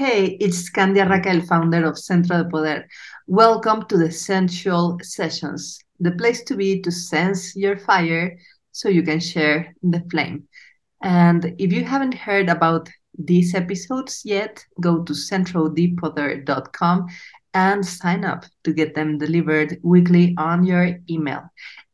Hey, it's Candia Raquel, founder of Centro de Poder. Welcome to the Sensual Sessions, the place to be to sense your fire so you can share the flame. And if you haven't heard about these episodes yet, go to centrodepoder.com and sign up to get them delivered weekly on your email.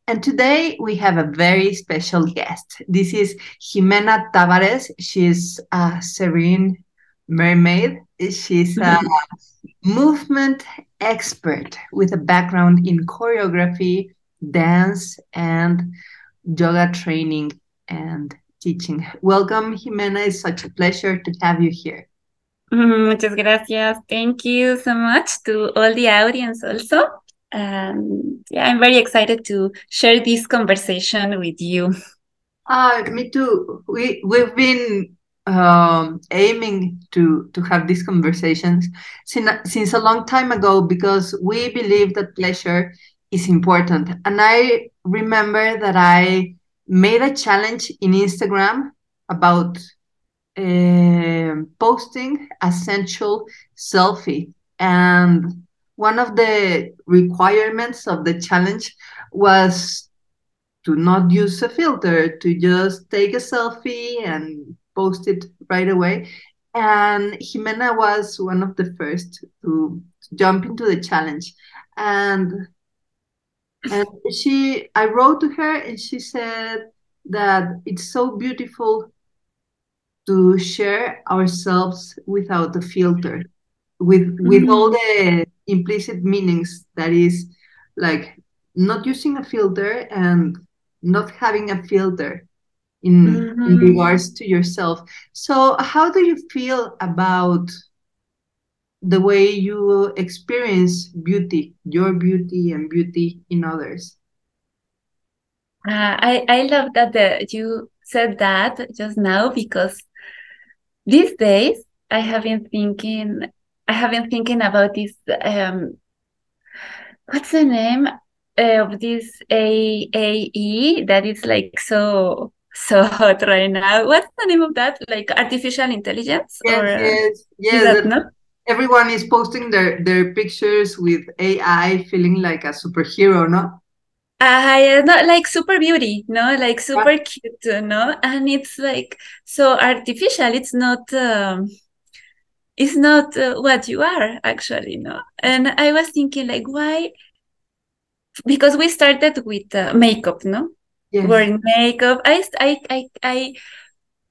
And today we have a very special guest. This is Ximena Tavares. She's a serene mermaid. She's a movement expert with a background in choreography, dance, and yoga training and teaching. Welcome, Ximena. It's such a pleasure to have you here. Muchas gracias. Thank you so much to all the audience also. Um, yeah, I'm very excited to share this conversation with you. Uh, me too. We we've been um, aiming to to have these conversations since since a long time ago because we believe that pleasure is important. And I remember that I made a challenge in Instagram about uh, posting a sensual selfie and one of the requirements of the challenge was to not use a filter, to just take a selfie and post it right away. And Ximena was one of the first to jump into the challenge. And and she I wrote to her and she said that it's so beautiful to share ourselves without a filter with with mm-hmm. all the implicit meanings that is like not using a filter and not having a filter in, mm-hmm. in regards to yourself so how do you feel about the way you experience beauty your beauty and beauty in others uh, I, I love that the, you said that just now because these days I have been thinking I have been thinking about this. Um, what's the name of this AAE that is like so so hot right now? What's the name of that? Like artificial intelligence? Yes, or, yes, yes. That? Everyone is posting their their pictures with AI, feeling like a superhero, no? Uh, yeah, not like super beauty, no, like super yeah. cute, no, and it's like so artificial. It's not. Um, it's not uh, what you are actually no and i was thinking like why because we started with uh, makeup no yes. wearing makeup I, I i i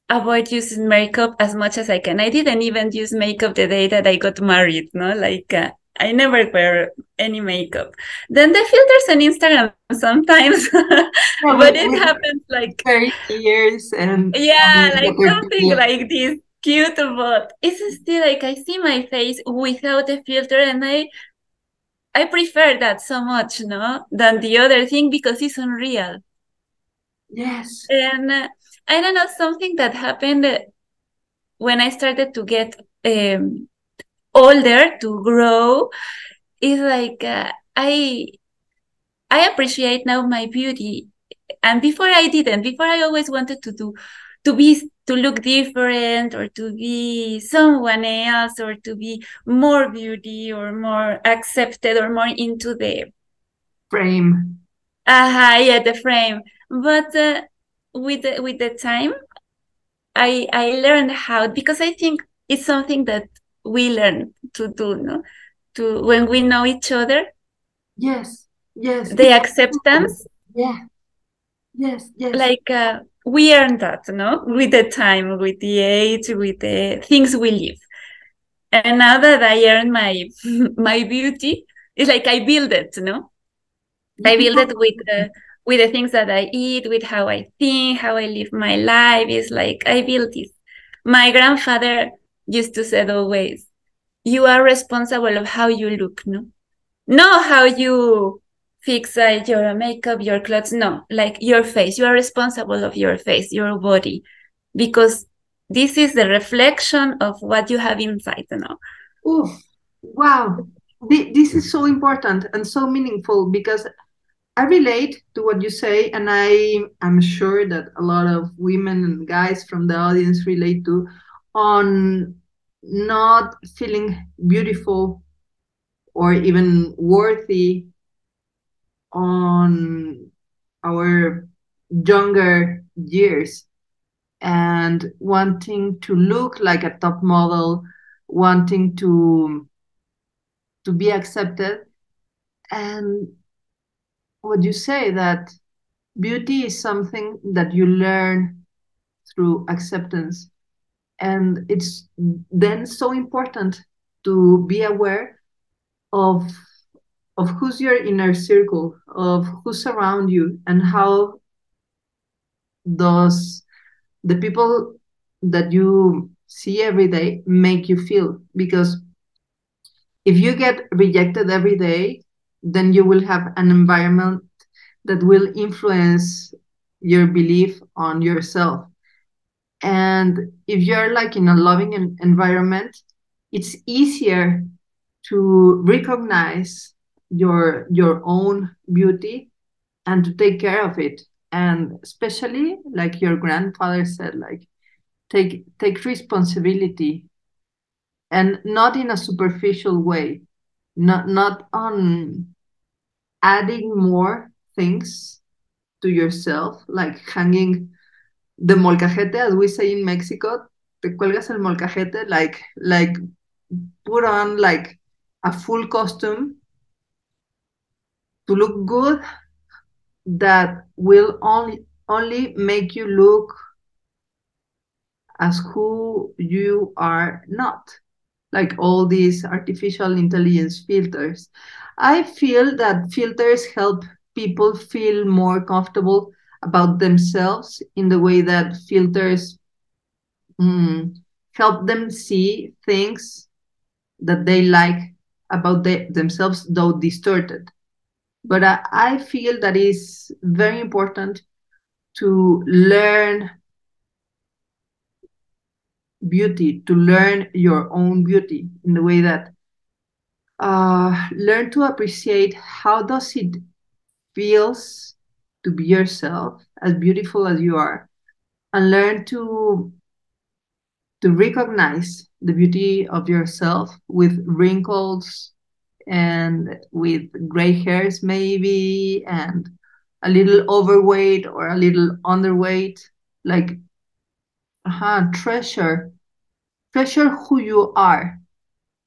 avoid using makeup as much as i can i didn't even use makeup the day that i got married no like uh, I never wear any makeup. Then the filters on Instagram sometimes, but it happens like thirty years and yeah, like something like this cute, but it's still like I see my face without a filter, and I I prefer that so much, no, than the other thing because it's unreal. Yes. And uh, I don't know something that happened when I started to get um, older, to grow. Is like uh, I I appreciate now my beauty, and before I didn't. Before I always wanted to do to be to look different or to be someone else or to be more beauty or more accepted or more into the frame uh-huh, yeah the frame but uh, with the, with the time i i learned how because i think it's something that we learn to do no? To when we know each other. Yes yes. The acceptance. Yeah. Yes yes. Like uh, we earn that, no? With the time, with the age, with the things we live. And now that I earn my my beauty, it's like I build it, no? I build it with the with the things that I eat, with how I think, how I live my life. It's like I build this. My grandfather used to say always, "You are responsible of how you look, no, not how you fix uh, your makeup, your clothes. No, like your face. You are responsible of your face, your body, because this is the reflection of what you have inside. You know. Oof! Wow, this is so important and so meaningful because I relate to what you say, and I am sure that a lot of women and guys from the audience relate to on not feeling beautiful or even worthy on our younger years. And wanting to look like a top model wanting to to be accepted. And would you say that beauty is something that you learn through acceptance? And it's then so important to be aware of of who's your inner circle of who's around you and how does the people that you see every day make you feel? Because if you get rejected every day then you will have an environment that will influence your belief on yourself. And if you're like in a loving environment it's easier to recognize your your own beauty and to take care of it. And especially like your grandfather said like take take responsibility and not in a superficial way not not on adding more things to yourself like hanging the molcajete, as we say in Mexico, te cuelgas el molcajete, like like put on like a full costume to look good that will only only make you look as who you are not like all these artificial intelligence filters i feel that filters help people feel more comfortable about themselves in the way that filters mm, help them see things that they like about the, themselves, though distorted. But I, I feel that is very important to learn beauty, to learn your own beauty in the way that uh, learn to appreciate how does it feels to be yourself as beautiful as you are and learn to to recognize the beauty of yourself with wrinkles and with gray hairs maybe and a little overweight or a little underweight like uh-huh, treasure treasure who you are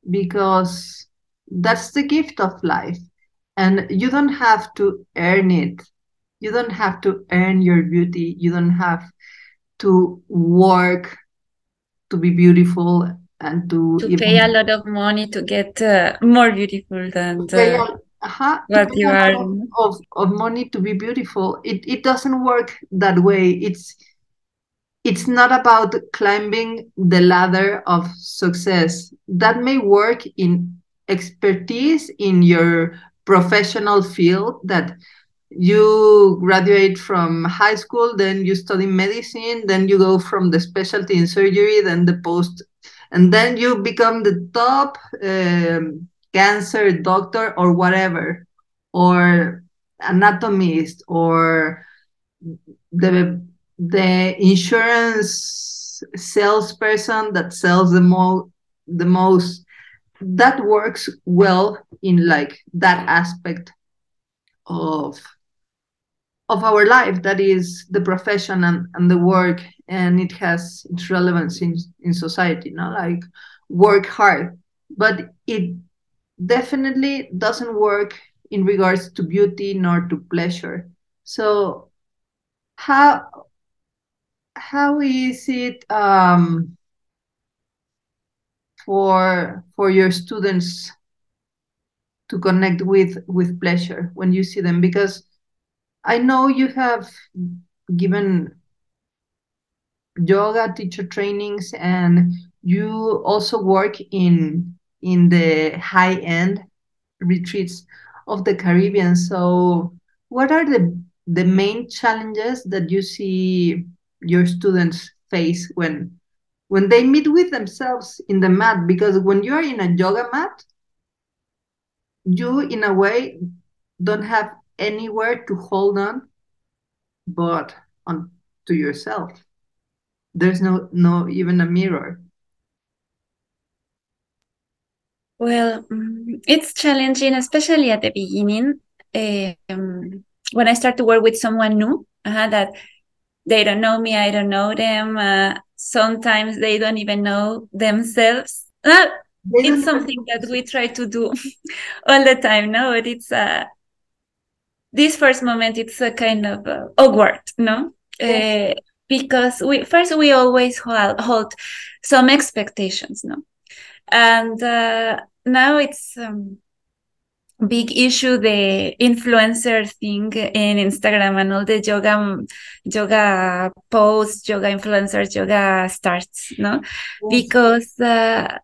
because that's the gift of life. And you don't have to earn it. You don't have to earn your beauty. You don't have to work to be beautiful and to, to pay a lot of money to get uh, more beautiful than the, uh-huh, what you are. of, of money to be beautiful. It, it doesn't work that way. It's it's not about climbing the ladder of success. That may work in expertise in your professional field that you graduate from high school then you study medicine then you go from the specialty in surgery then the post and then you become the top um, cancer doctor or whatever or anatomist or the the insurance salesperson that sells the most the most that works well in like that aspect of of our life. That is the profession and, and the work and it has its relevance in in society not like work hard. But it definitely doesn't work in regards to beauty nor to pleasure. So how how is it um, for for your students to connect with with pleasure when you see them because I know you have given yoga teacher trainings and you also work in in the high end retreats of the Caribbean. So what are the the main challenges that you see your students face when when they meet with themselves in the mat because when you're in a yoga mat you in a way don't have anywhere to hold on but on to yourself there's no no even a mirror Well, mm, it's challenging, especially at the beginning. Um, when I start to work with someone new, uh, that they don't know me, I don't know them. Uh, sometimes they don't even know themselves. Uh, it's something that we try to do all the time. No, But it's uh, this first moment. It's a kind of uh, awkward, no, yes. uh, because we first we always hold, hold some expectations, no, and uh, now it's um, big issue the influencer thing in Instagram and all the yoga yoga posts, yoga influencers, yoga starts, no, yes. because uh,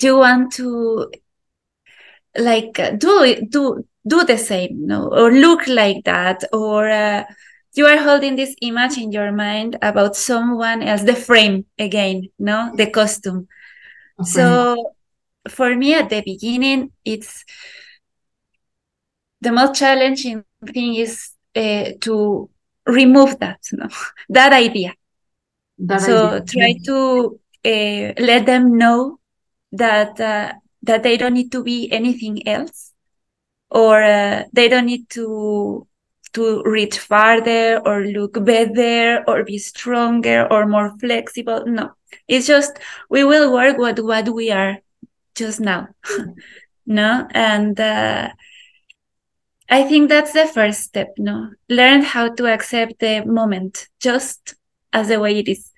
you want to like do do do the same, no, or look like that, or uh, you are holding this image in your mind about someone else, the frame again, no, the costume. Okay. So for me at the beginning, it's the most challenging thing is uh, to remove that, no? that idea. That so idea. try to uh, let them know that uh, that they don't need to be anything else, or uh, they don't need to to reach farther or look better or be stronger or more flexible. No, it's just we will work with what we are just now no? And uh, i think that's the first step no? Learn how to accept the moment just as the way it is.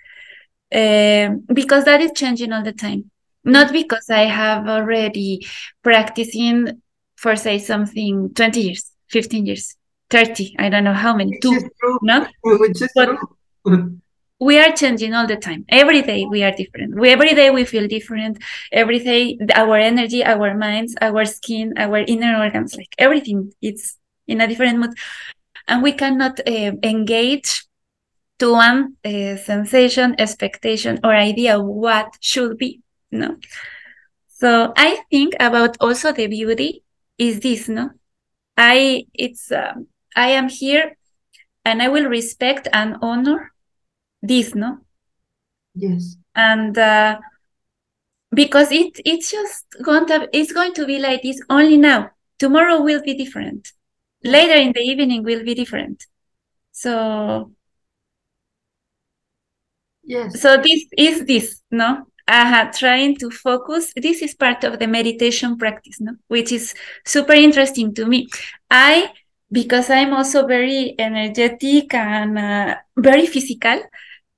Uh, because that is changing all the time. Not because i have already practicing for say something 20 years 15 years 30 i don't know how many two no? But, we are changing all the time. Every day we are different. We, every day we feel different. Every day our energy our minds our skin our inner organs like everything it's in a different mood. And we cannot uh, engage to one uh, sensation expectation or idea of what should be no so i think about also the beauty is this no? I it's um, i am here and i will respect and honor this no? Yes. And uh, because it it's just going to it's going to be like this only now. Tomorrow will be different. Later in the evening will be different. So yes. so this is this no? Uh, trying to focus this is part of the meditation practice no? Which is super interesting to me. I because i'm also very energetic and uh, very physical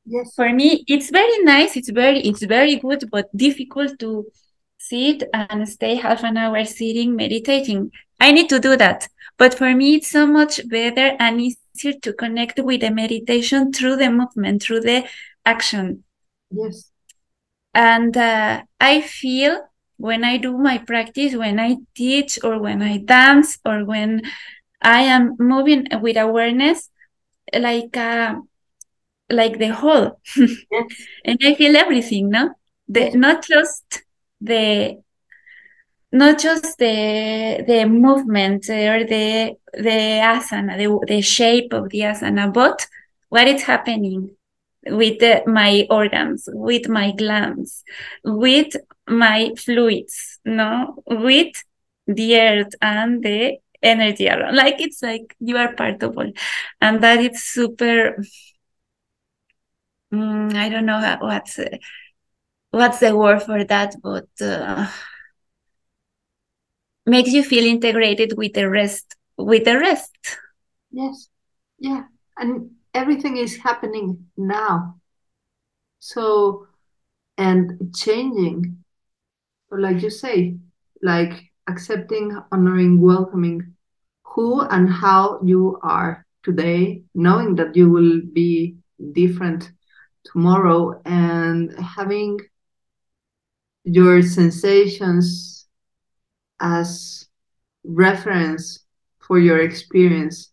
yes. For me it's very nice it's very it's very good but difficult to sit and stay half an hour sitting meditating. I need to do that. But for me it's so much better and easier to connect with the meditation through the movement through the action. Yes. And uh, i feel when i do my practice when i teach or when i dance or when i am moving with awareness like uh, like the whole. Yes. and i feel everything no? The not just the not just the the movement or the the asana the, the shape of the asana but what is happening with the, my organs with my glands with my fluids no? With the earth and the energy around. Like it's like you are part of all. And that is super mm, I don't know how, what's what's the word for that, but uh, makes you feel integrated with the rest. With the rest. Yes. Yeah. And everything is happening now. So, and changing. So, like you say, like accepting, honoring, welcoming who and how you are today, knowing that you will be different tomorrow and having your sensations as reference for your experience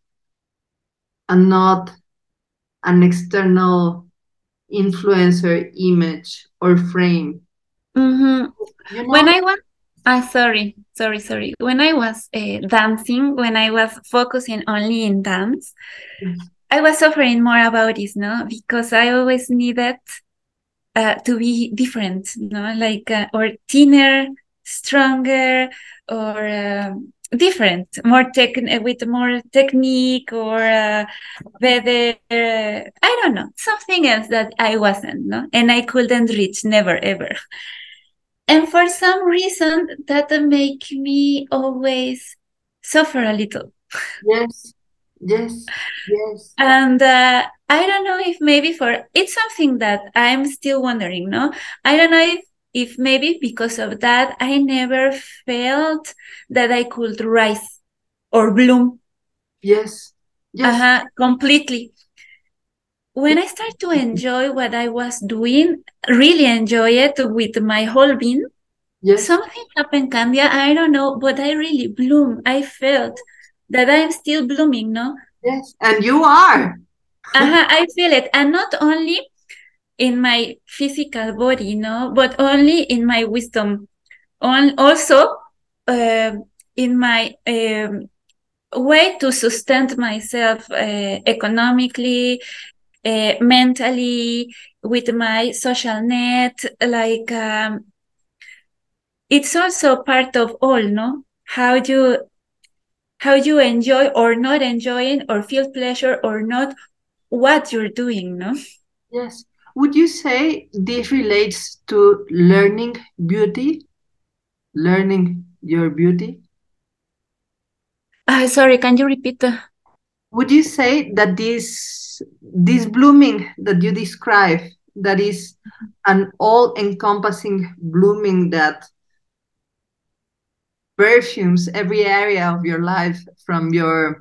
and not an external influencer image or frame. Mm-hmm. You know? When I was, ah, sorry, sorry, sorry. When I was uh, dancing, when I was focusing only in dance, yes. I was suffering more about this, no, because I always needed uh, to be different, no, like uh, or thinner, stronger or uh, different, more tech with more technique or uh, better. Uh, I don't know something else that I wasn't, no, and I couldn't reach, never ever. And for some reason, that make me always suffer a little. Yes, yes, yes. And uh, I don't know if maybe for it's something that I'm still wondering. No, I don't know if if maybe because of that I never felt that I could rise or bloom. Yes. Yes. Uh-huh, completely. When I start to enjoy what I was doing, really enjoy it with my whole being, yes. something happened, Candia. I don't know, but I really bloom. I felt that I'm still blooming, no? Yes, and you are. uh-huh, I feel it. And not only in my physical body, no, but only in my wisdom. On also uh, in my um, way to sustain myself uh, economically, uh, mentally, with my social net. Like um, it's also part of all, no? How you how you enjoy or not enjoying or feel pleasure or not what you're doing, no? Yes. Would you say this relates to learning beauty? Learning your beauty? Uh, sorry, can you repeat the... Would you say that this this blooming that you describe, that is an all-encompassing blooming that perfumes every area of your life from your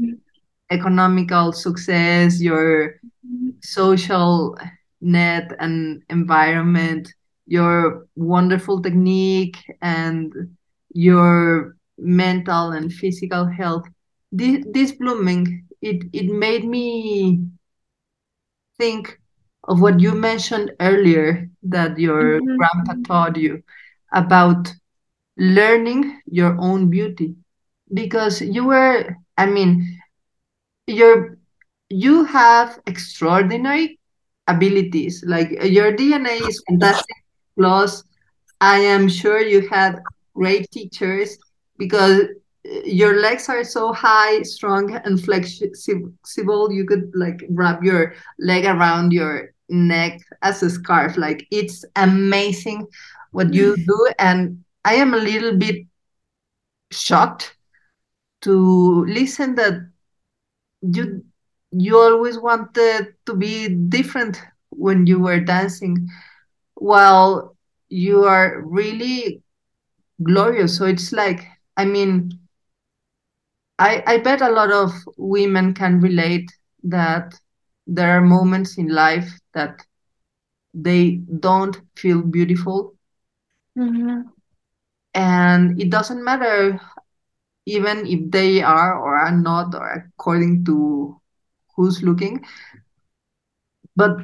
economical success, your social net and environment, your wonderful technique, and your mental and physical health. This, this blooming, it, it made me think of what you mentioned earlier that your mm-hmm. grandpa taught you about learning your own beauty because you were i mean you're you have extraordinary abilities. Like your DNA is fantastic. Plus, I am sure you had great teachers because eh, your legs are so high, strong, and flexible. You could like wrap your leg around your neck as a scarf. Like it's amazing what you mm. do. And I am a little bit shocked to listen that you you always wanted to be different when you were dancing while you are really glorious so it's like i mean i i bet a lot of women can relate that there are moments in life that they don't feel beautiful mm-hmm. And it doesn't matter even if they are or are not or according to who's looking but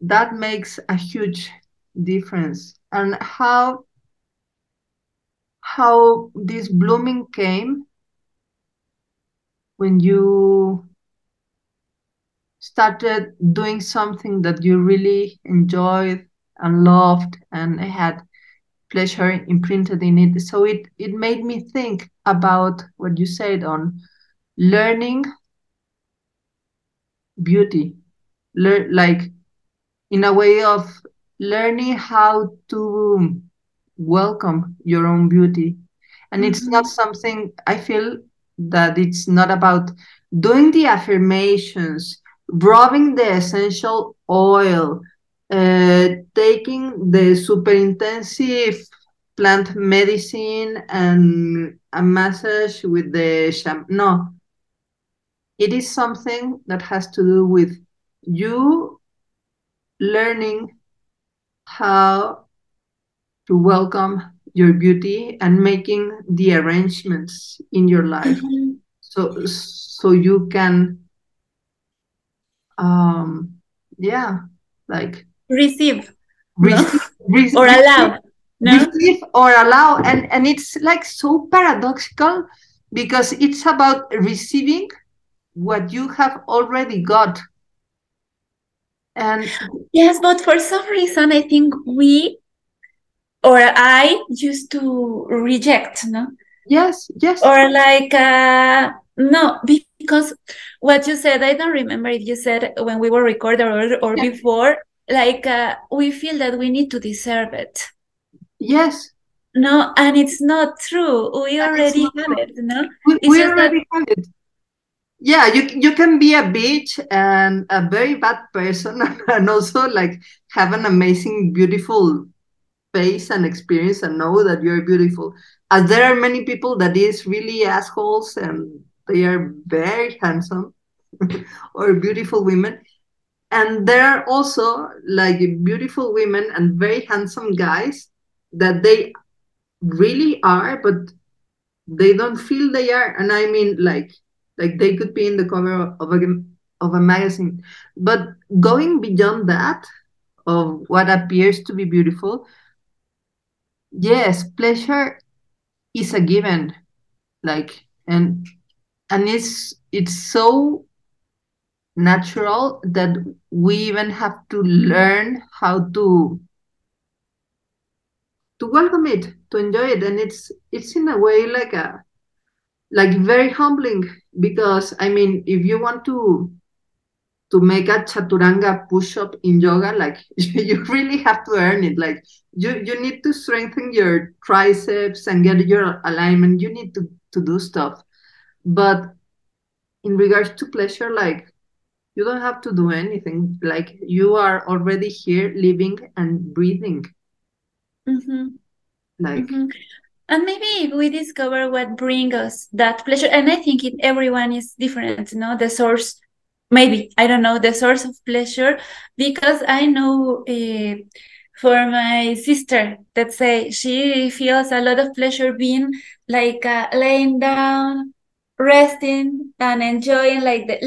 that makes a huge difference. And how how this blooming came when you started doing something that you really enjoyed and loved and had pleasure imprinted in it. So it it made me think about what you said on learning beauty. Learn like in a way of learning how to welcome your own beauty. And mm-hmm. it's not something i feel that it's not about doing the affirmations rubbing the essential oil uh, taking the super intensive plant medicine and a massage with the sham. no it is something that has to do with you learning how to welcome your beauty and making the arrangements in your life mm-hmm. so so you can um yeah like receive receive, no? receive or allow no? receive or allow and and it's like so paradoxical because it's about receiving what you have already got and yes but for some reason i think we or I used to reject, no? Yes, yes. Or like, uh, no, because what you said, I don't remember if you said when we were recorded or, or yeah. before, like uh, we feel that we need to deserve it. Yes. No, and it's not true. We and already have it, no? We, we already have it. Yeah, you you can be a bitch and a very bad person and also like have an amazing, beautiful face and experience and know that you're beautiful. As there are many people that is really assholes and they are very handsome or beautiful women. And there are also like beautiful women and very handsome guys that they really are, but they don't feel they are. And I mean like like they could be in the cover of a of a magazine. But going beyond that of what appears to be beautiful, yes pleasure is a given like and and it's it's so natural that we even have to learn how to to welcome it to enjoy it. And it's it's in a way like a like very humbling because i mean if you want to to make a chaturanga push-up in yoga like you really have to earn it. Like you you need to strengthen your triceps and get your alignment. You need to to do stuff. But in regards to pleasure like you don't have to do anything like you are already here living and breathing mm-hmm. like mm-hmm. and maybe if we discover what brings us that pleasure and i think it, everyone is different you know the source maybe i don't know the source of pleasure because i know uh, for my sister that say she feels a lot of pleasure being like uh, laying down resting and enjoying like the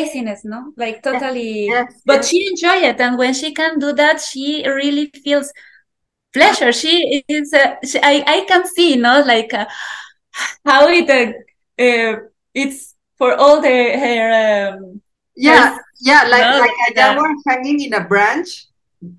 laziness no? Like totally yes, but yes. she enjoy it and when she can do that she really feels pleasure. She is uh, she, I, I can see know like uh, how it uh, uh, it's for all the her um, yeah yeah like no, like a jaguar hanging in a branch.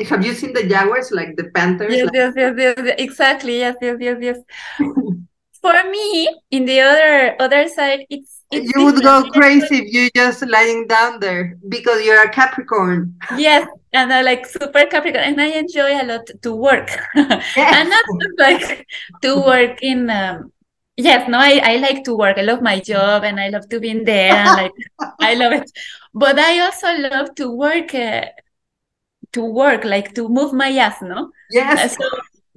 Have you seen the jaguars like the panthers yes like... yes, yes, yes, yes exactly yes yes yes yes. For me in the other other side it's, it's you would go crazy if you're just lying down there because you're a capricorn. Yes and i like super capricorn and i enjoy a lot to work. Yes. and not just like to work in um, yes no I, I like to work. I love my job and i love to be in there and like i love it. But i also love to work uh, to work like to move my ass no? Yes. So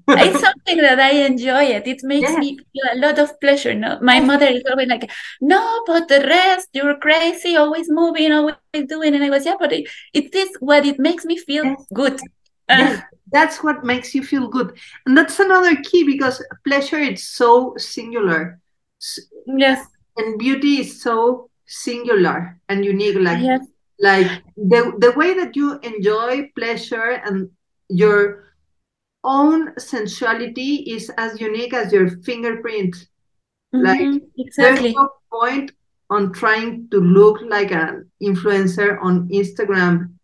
it's something that i enjoy it. It makes yes. me feel a lot of pleasure no? My mother is always like no but the rest you're crazy always moving always doing and i was yeah but it, it is what it makes me feel yes. good. Yes uh. that's what makes you feel good. And that's another key because pleasure is so singular. Yes. and beauty is so singular and unique like yes. like the the way that you enjoy pleasure and your own sensuality is as unique as your fingerprint. Mm-hmm, like exactly. there's no point on trying to look like an influencer on instagram.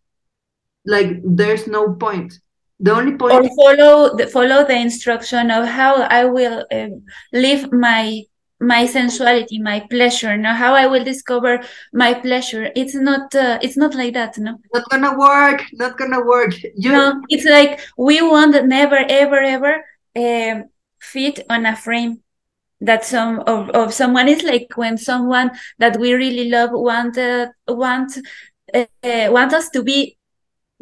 Like there's no point. The only point or follow the follow the instruction of how i will uh, live my my sensuality my pleasure now how i will discover my pleasure. It's not uh, it's not like that no? Not gonna work not gonna work. You no it's like we want never ever ever uh, fit on a frame that some of, of someone. Is like when someone that we really love want uh, want uh, want us to be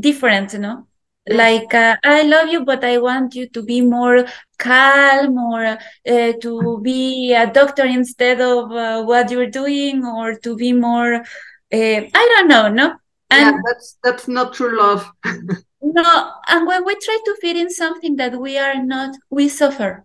different you know like uh, i love you but i want you to be more calm or uh, to be a doctor instead of uh, what you're doing or to be more uh, i don't know no? And yeah that's that's not true love. No and when we try to fit in something that we are not we suffer.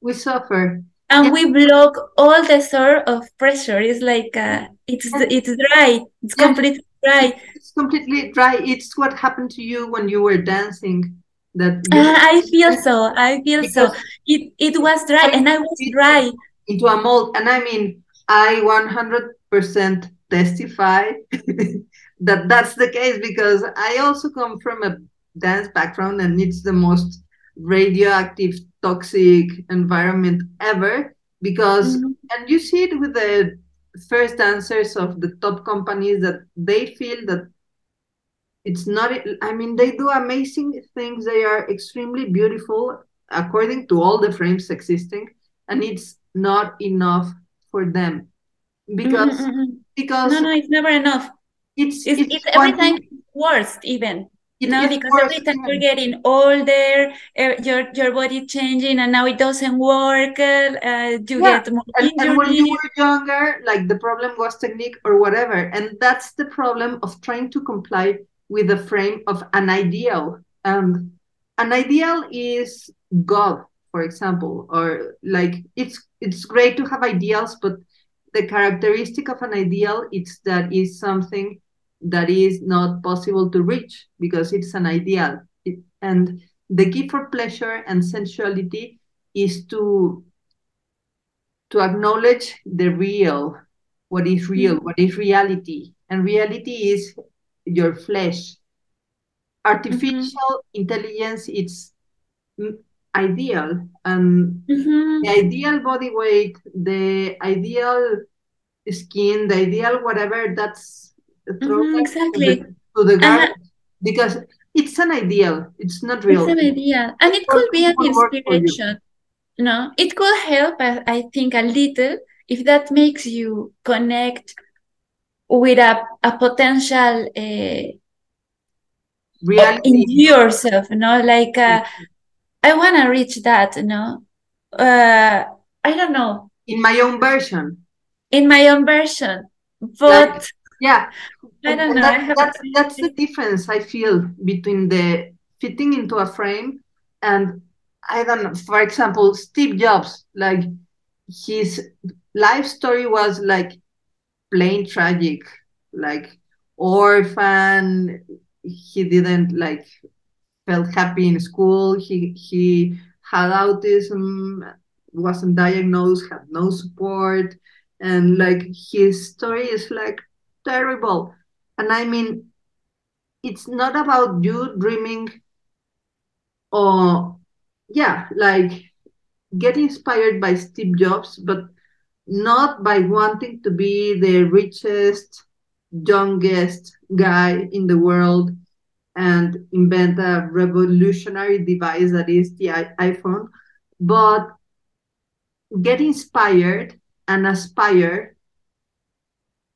We suffer. And yeah. we block all the sort of pressure. It's like uh, it's it's dry. It's yeah. completely dry. It's completely dry. It's what happened to you when you were dancing that i feel so i feel so it it was dry and i was dry into a mold and i mean i 100% testify that that's the case because i also come from a dance background and it's the most radioactive toxic environment ever because Mhm. and you see it with the first answers of the top companies that they feel that it's not i mean they do amazing things they are extremely beautiful according to all the frames existing and it's not enough for them because Mhm, mhm. because No, no, it's never enough. it's It's, it's it's every time worse, even. you know because worse every time even. you're getting older, uh, your your body changing, and now it doesn't work. Uh, uh, you Yeah, get more and, and when you were younger, like the problem was technique or whatever. And that's the problem of trying to comply with the frame of an ideal. And an ideal is God, for example, or like it's it's great to have ideals, but the characteristic of an ideal is that is something that is not possible to reach because it's an ideal. It, and the gift for pleasure and sensuality is to to acknowledge the real, what is real, Mhm. what is reality. And reality is your flesh. Artificial intelligence, it's ideal. And Mhm. the ideal body weight, the ideal skin, the ideal whatever, that's Mhm, exactly. to the, to the garbage because it's an ideal. It's not real. It's an idea, and it Or could be an it will work for you. inspiration. No, it could help, I, I think, a little if that makes you connect with a, a potential uh, Reality. in yourself, you know, like uh, I want to reach that, you know. Uh, I don't know, in my own version. in my own version, but Yeah. I don't know. that- I that's that's the difference I feel between the fitting into a frame and I don't know. For example, Steve Jobs, like his life story was like plain tragic, like orphan. He didn't like felt happy in school. He he had autism, wasn't diagnosed, had no support, and like his story is like terrible. And I mean, it's not about you dreaming or yeah, like get inspired by Steve Jobs, but not by wanting to be the richest, youngest guy in the world and invent a revolutionary device that is the iPhone, but get inspired and aspire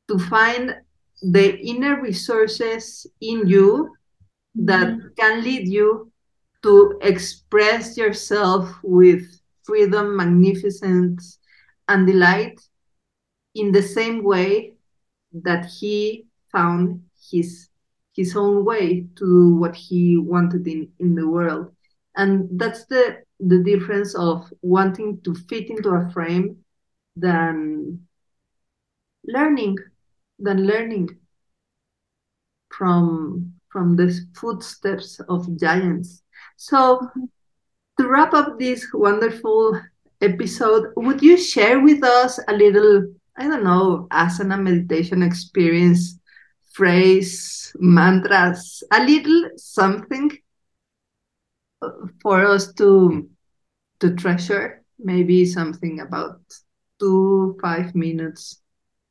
to find the inner resources in you that Mhm. can lead you to express yourself with freedom, magnificence, and delight in the same way that he found his his own way to do what he wanted in, in the world. And that's the the difference of wanting to fit into a frame than learning than learning from from the footsteps of giants. So to wrap up this wonderful episode, would you share with us a little, I don't know, asana meditation experience, phrase, mantras, a little something uh, for us to to treasure? Maybe something about two, five minutes,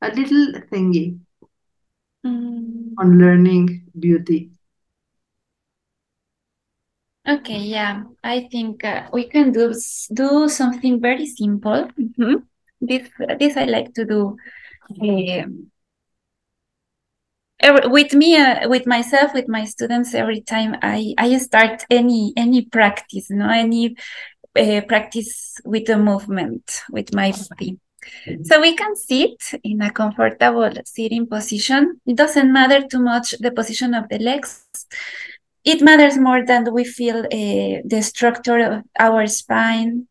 a little thingy Mm. on learning beauty. Okay, yeah, I think uh, we can do do something very simple. Mhm. This this I like to do um, every, with me, uh, with myself, with my students. Every time I I start any any practice, no, any uh, practice with the movement with my body. So we can sit in a comfortable sitting position. It doesn't matter too much the position of the legs. It matters more than we feel uh, the structure of our spine,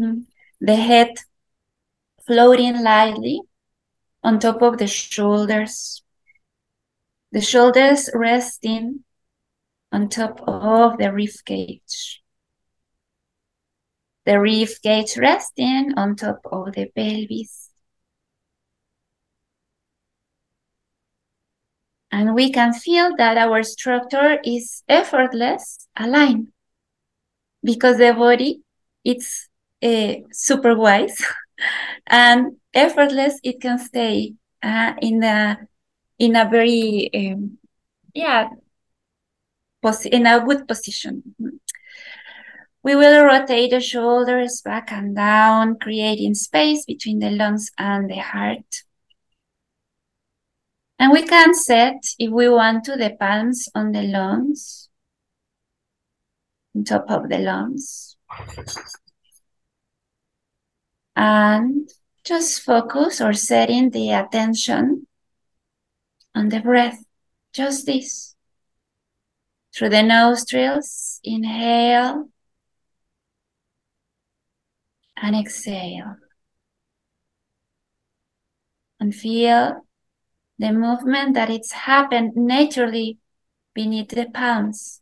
mm, the head floating lightly on top of the shoulders, the shoulders resting on top of the rib cage, the rib cage resting on top of the pelvis. And we can feel that our structure is effortless, aligned. because the body it's uh, super wise. And effortless it can stay uh, in a in a very um, yeah in a good position. We will rotate the shoulders back and down creating space between the lungs and the heart and we can set if we want to the palms on the lungs on top of the lungs and just focus or setting the attention on the breath. Just this. Through the nostrils, inhale and exhale. And feel the movement that it's happened naturally beneath the palms.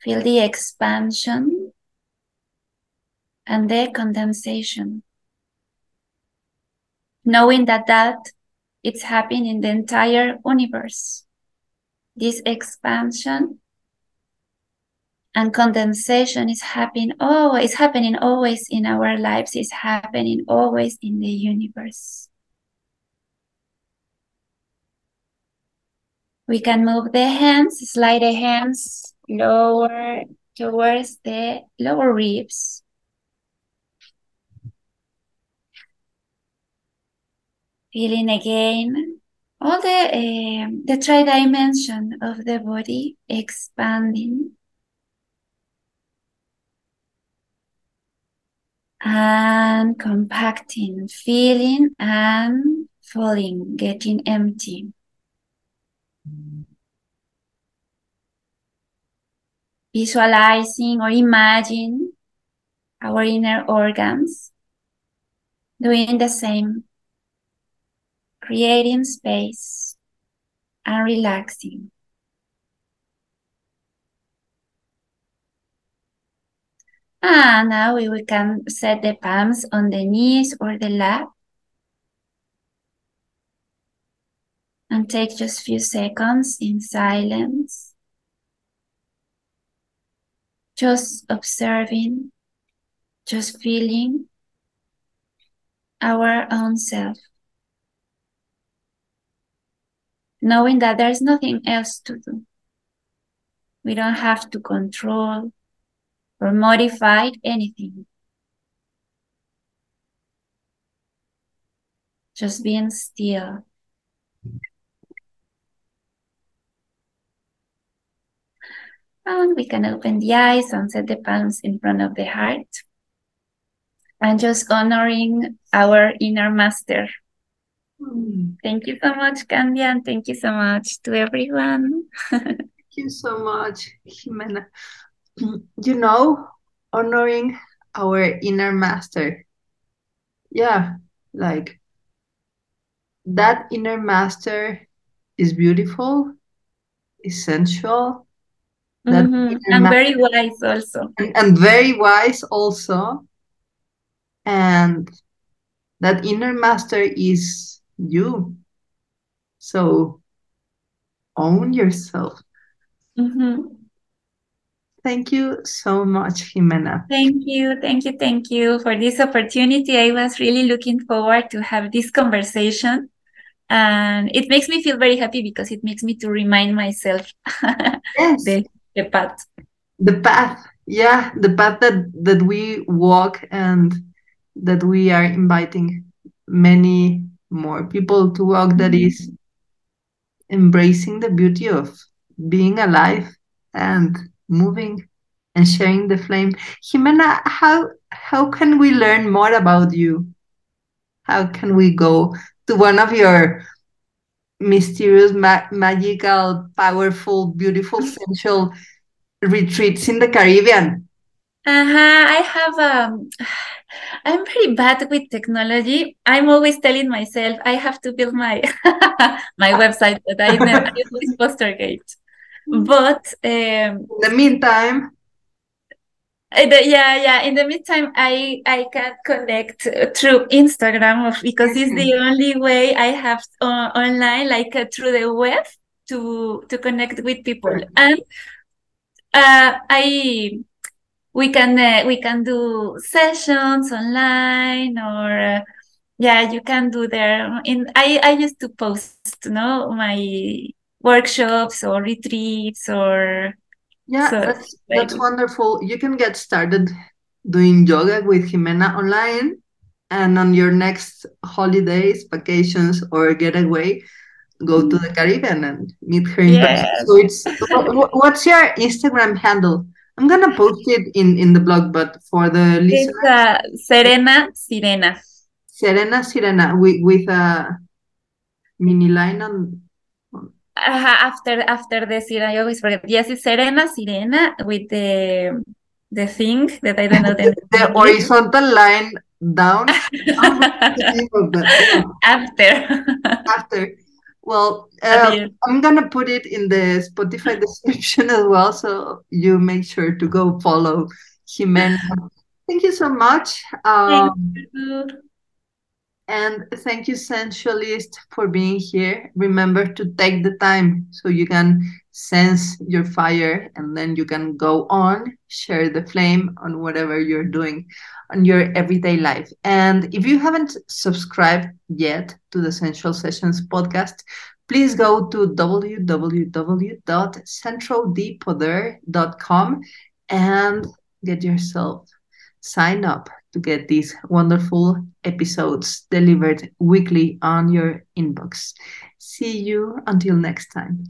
Feel the expansion and the condensation. Knowing that that it's happening in the entire universe. This expansion and condensation is happening always happening always in our lives is happening always in the universe we can move the hands slide the hands lower towards the lower ribs. Feeling again all the uh, the tri-dimension of the body expanding and compacting, feeling and falling, getting empty. visualizing or imagine our inner organs doing the same, creating space and relaxing. Ah, and now we, we can set the palms on the knees or the lap. And take just a few seconds in silence just observing, just feeling our own self. Knowing that there's nothing else to do. We don't have to control or modified anything. Just being still. And we can open the eyes and set the palms in front of the heart. And just honoring our inner master. Thank you so much, Candy, and thank you so much to everyone. thank you so much, Ximena. You know, honoring our inner master. Yeah, like that inner master is beautiful, essential, Mm-hmm. And very wise also. And, and very wise also. And that inner master is you. So own yourself. Mm-hmm. Thank you so much, Ximena. Thank you, thank you, thank you for this opportunity. I was really looking forward to have this conversation and it makes me feel very happy because it makes me to remind myself yes. the the path the path yeah the path that that we walk and that we are inviting many more people to walk that mm-hmm. is embracing the beauty of being alive and moving and sharing the flame Ximena how how can we learn more about you how can we go to one of your mysterious, ma- magical, powerful, beautiful, sensual retreats in the Caribbean. Uh-huh. I have um I'm pretty bad with technology. I'm always telling myself I have to build my my website, but I never use Postergate. But um, in the meantime, yeah yeah in the meantime i i can connect through instagram because it's the only way i have uh, online like uh, through the web to to connect with people. And uh, I we can uh, we can do sessions online or uh, yeah you can do there. In I I used to post you know my workshops or retreats or yeah so, that's like, that's wonderful you can get started doing yoga with Ximena online and on your next holidays vacations or getaway go to the Caribbean and meet her in yes. person. So it's what's your Instagram handle? I'm gonna post it in in the blog, but for the listeners, it's uh, Serena Sirena. Serena Sirena with with a mini line on. After after the Sirena, I always forget. Yes, it's Serena Sirena with the the thing that I don't know the, the horizontal line down. after after well, uh, I'm gonna put it in the Spotify description as well, so you make sure to go follow Ximena. Thank you so much. Um, thank you. And thank you, Sensualist, for being here. Remember to take the time so you can sense your fire and then you can go on, share the flame on whatever you're doing on your everyday life. And if you haven't subscribed yet to the Sensual Sessions podcast, please go to www.centrodepoder.com and get yourself signed up to get these wonderful episodes delivered weekly on your inbox. See you until next time.